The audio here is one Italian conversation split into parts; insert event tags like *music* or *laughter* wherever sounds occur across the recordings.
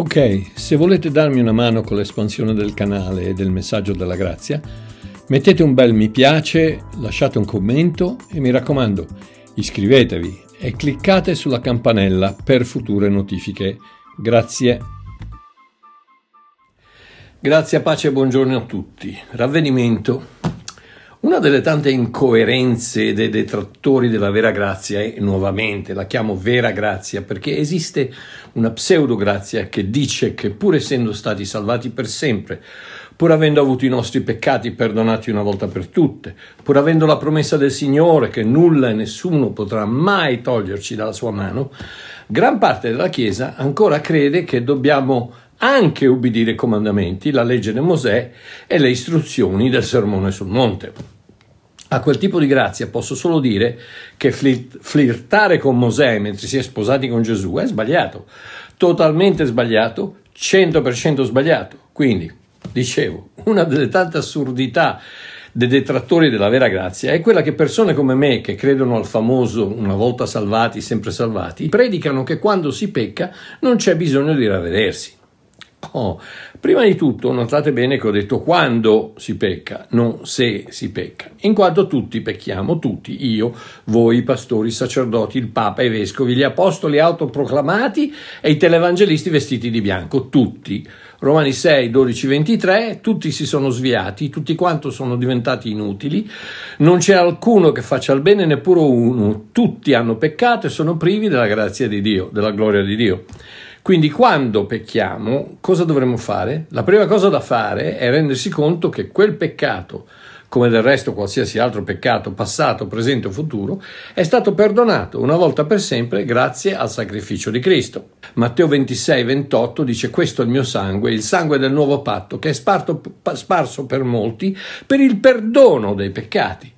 Ok, se volete darmi una mano con l'espansione del canale e del messaggio della grazia, mettete un bel mi piace, lasciate un commento e mi raccomando, iscrivetevi e cliccate sulla campanella per future notifiche. Grazie. Grazie, pace e buongiorno a tutti. Ravvedimento. Una delle tante incoerenze dei detrattori della vera grazia è, nuovamente, la chiamo vera grazia, perché esiste una pseudograzia che dice che pur essendo stati salvati per sempre, pur avendo avuto i nostri peccati perdonati una volta per tutte, pur avendo la promessa del Signore che nulla e nessuno potrà mai toglierci dalla sua mano, gran parte della Chiesa ancora crede che dobbiamo anche ubbidire i comandamenti, la legge di Mosè e le istruzioni del sermone sul monte. A quel tipo di grazia posso solo dire che flirtare con Mosè mentre si è sposati con Gesù è sbagliato, totalmente sbagliato, 100% sbagliato. Quindi, dicevo, una delle tante assurdità dei detrattori della vera grazia è quella che persone come me, che credono al famoso una volta salvati, sempre salvati, predicano che quando si pecca non c'è bisogno di ravvedersi. Oh, prima di tutto notate bene che ho detto quando si pecca, non se si pecca, in quanto tutti pecchiamo, tutti, io, voi, i pastori, i sacerdoti, il Papa, i vescovi, gli apostoli autoproclamati e i televangelisti vestiti di bianco, tutti. Romani 6, 12, 23, tutti si sono sviati, tutti quanti sono diventati inutili, non c'è alcuno che faccia il bene, neppure uno, tutti hanno peccato e sono privi della grazia di Dio, della gloria di Dio. Quindi quando pecchiamo, cosa dovremmo fare? La prima cosa da fare è rendersi conto che quel peccato, come del resto qualsiasi altro peccato passato, presente o futuro, è stato perdonato una volta per sempre grazie al sacrificio di Cristo. Matteo 26, 28 dice questo è il mio sangue, il sangue del nuovo patto che è sparso per molti per il perdono dei peccati.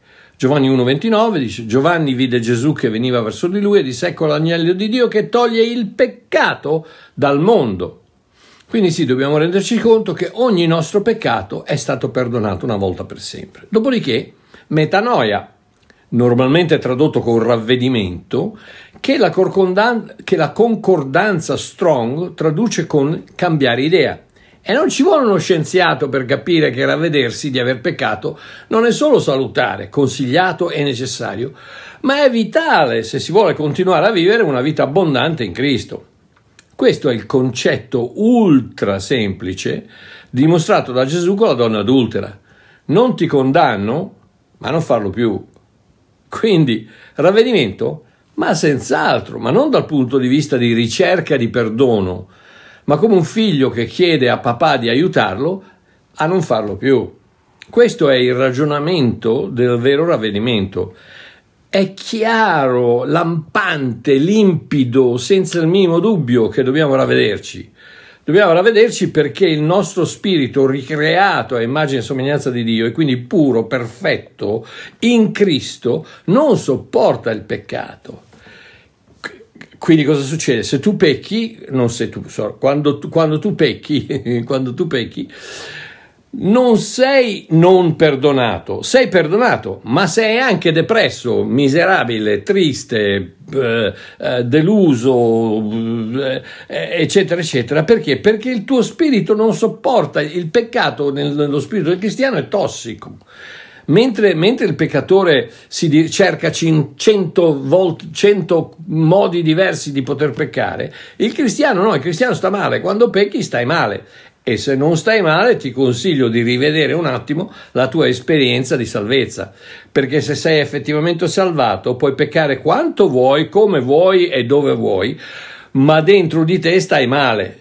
Giovanni 1,29 dice: Giovanni vide Gesù che veniva verso di lui e disse: Ecco l'agnello di Dio che toglie il peccato dal mondo. Quindi sì, dobbiamo renderci conto che ogni nostro peccato è stato perdonato una volta per sempre. Dopodiché, metanoia, normalmente tradotto con ravvedimento, che la, che la concordanza strong traduce con cambiare idea. E non ci vuole uno scienziato per capire che ravvedersi di aver peccato non è solo salutare, consigliato e necessario, ma è vitale se si vuole continuare a vivere una vita abbondante in Cristo. Questo è il concetto ultra semplice dimostrato da Gesù con la donna adultera. Non ti condanno, ma non farlo più. Quindi, ravvedimento? Ma senz'altro, ma non dal punto di vista di ricerca di perdono, ma come un figlio che chiede a papà di aiutarlo a non farlo più. Questo è il ragionamento del vero ravvedimento. È chiaro, lampante, limpido, senza il minimo dubbio che dobbiamo ravvederci. Dobbiamo ravvederci perché il nostro spirito ricreato a immagine e somiglianza di Dio e quindi puro, perfetto, in Cristo, non sopporta il peccato. Quindi cosa succede? Se tu pecchi, non sei tu, quando, tu, quando tu pecchi, *laughs* quando tu pecchi, non sei non perdonato, sei perdonato, ma sei anche depresso, miserabile, triste, eh, eh, deluso, eh, eccetera, eccetera. Perché? Perché il tuo spirito non sopporta il peccato nello spirito del cristiano è tossico. Mentre, mentre il peccatore si cerca 100, volt, 100 modi diversi di poter peccare, il cristiano no, il cristiano sta male, quando pecchi stai male. E se non stai male ti consiglio di rivedere un attimo la tua esperienza di salvezza, perché se sei effettivamente salvato puoi peccare quanto vuoi, come vuoi e dove vuoi, ma dentro di te stai male.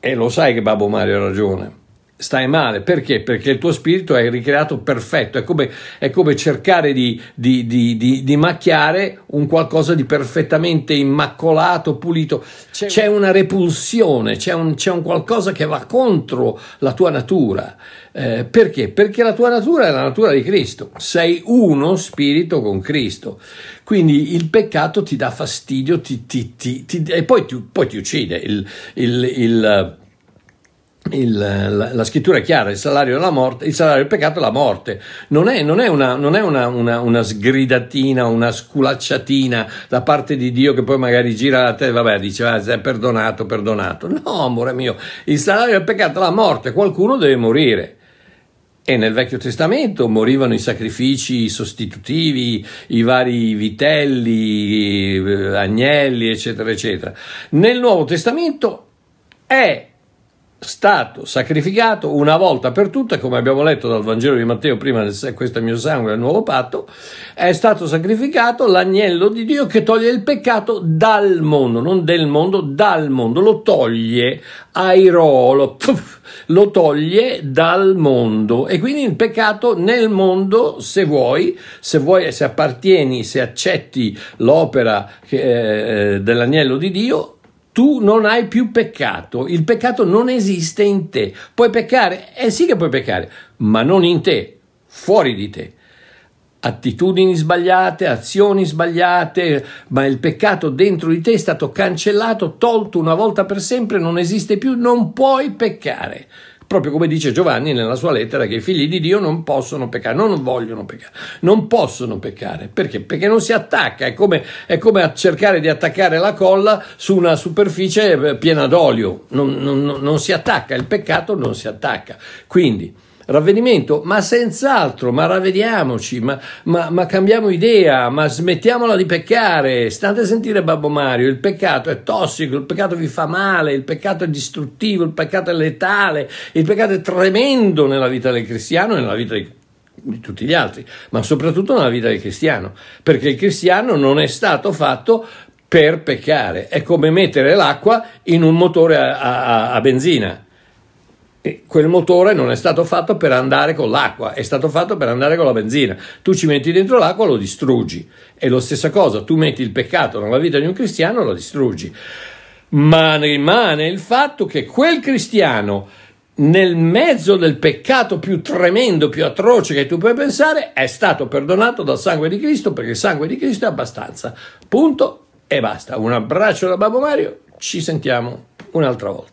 E lo sai che Babbo Mario ha ragione stai male. Perché? Perché il tuo spirito è ricreato perfetto, è come, è come cercare di, di, di, di, macchiare un qualcosa di perfettamente immacolato, pulito. C'è, c'è una repulsione, c'è un, c'è un, qualcosa che va contro la tua natura. Eh, perché? Perché la tua natura è la natura di Cristo, sei uno spirito con Cristo. Quindi il peccato ti dà fastidio ti, ti, ti, e poi, poi, ti uccide. il, il, il il, la, la, scrittura è chiara, il salario morte, il salario del peccato è la morte. Non è, non è, una, non è una, una, una, sgridatina, una sculacciatina da parte di Dio che poi magari gira la testa vabbè, dice ah, sei perdonato, perdonato. No, amore mio, il salario del peccato è la morte, qualcuno deve morire. E nel Vecchio Testamento morivano i sacrifici sostitutivi, i vari vitelli, eh, agnelli, eccetera, eccetera. Nel Nuovo Testamento è stato sacrificato una volta per tutte, come abbiamo letto dal Vangelo di Matteo prima questo è il mio sangue del nuovo patto, è stato sacrificato l'agnello di Dio che toglie il peccato dal mondo, non del mondo, dal mondo, lo toglie, airolo, *laughs* lo toglie dal mondo. E quindi il peccato nel mondo, se vuoi, se vuoi, se appartieni, se accetti l'opera che, eh, dell'agnello di Dio, tu non hai più peccato, il peccato non esiste in te. Puoi peccare? Eh sì che puoi peccare, ma non in te, fuori di te. Attitudini sbagliate, azioni sbagliate, ma il peccato dentro di te è stato cancellato, tolto una volta per sempre, non esiste più, non puoi peccare proprio come dice Giovanni nella sua lettera che i figli di Dio non possono peccare, non vogliono peccare, non possono peccare, perché? Perché non si attacca, è come, è come cercare di attaccare la colla su una superficie eh, piena d'olio, non, non, non si attacca, il peccato non si attacca. Quindi, ravvedimento, ma senz'altro, ma ravvediamoci, ma, ma, ma, cambiamo idea, ma smettiamola di peccare. State a sentire Babbo Mario, il peccato è tossico, il peccato vi fa male, il peccato è distruttivo, il peccato è letale, il peccato è tremendo nella vita del cristiano e nella vita di, di tutti gli altri, ma soprattutto nella vita del cristiano, perché il cristiano non è stato fatto per peccare, è come mettere l'acqua in un motore a, a, a benzina quel motore non è stato fatto per andare con l'acqua, è stato fatto per andare con la benzina. Tu ci metti dentro l'acqua, lo distruggi. È la stessa cosa, tu metti il peccato nella vita di un cristiano, lo distruggi. Ma rimane il fatto che quel cristiano, nel mezzo del peccato più tremendo, più atroce che tu puoi pensare, è stato perdonato dal sangue di Cristo perché il sangue di Cristo è abbastanza. Punto e basta. Un abbraccio da Babbo Mario, ci sentiamo un'altra volta.